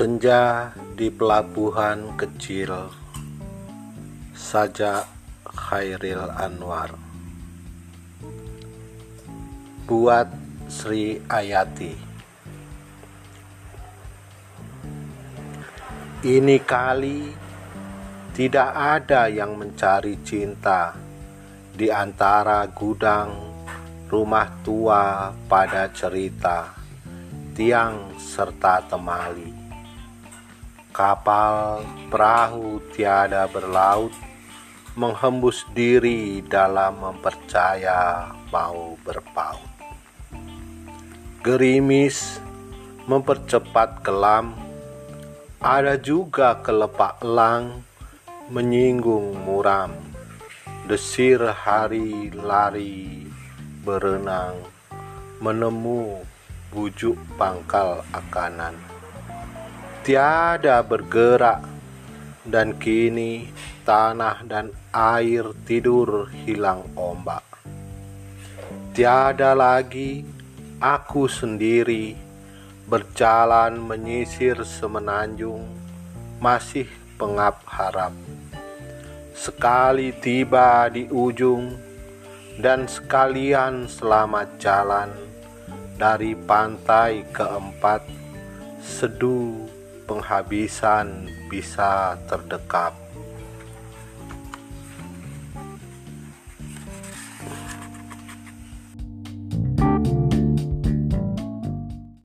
Senja di pelabuhan kecil Saja Khairil Anwar. Buat Sri Ayati. Ini kali tidak ada yang mencari cinta di antara gudang rumah tua pada cerita tiang serta temali Kapal perahu tiada berlaut Menghembus diri dalam mempercaya mau berpaut. Gerimis mempercepat kelam. Ada juga kelepak elang menyinggung muram. Desir hari lari berenang Menemu bujuk pangkal akanan tiada bergerak, dan kini tanah dan air tidur hilang ombak. Tiada lagi aku sendiri berjalan menyisir semenanjung, masih pengap harap. Sekali tiba di ujung, dan sekalian selamat jalan dari pantai keempat, seduh penghabisan bisa terdekap.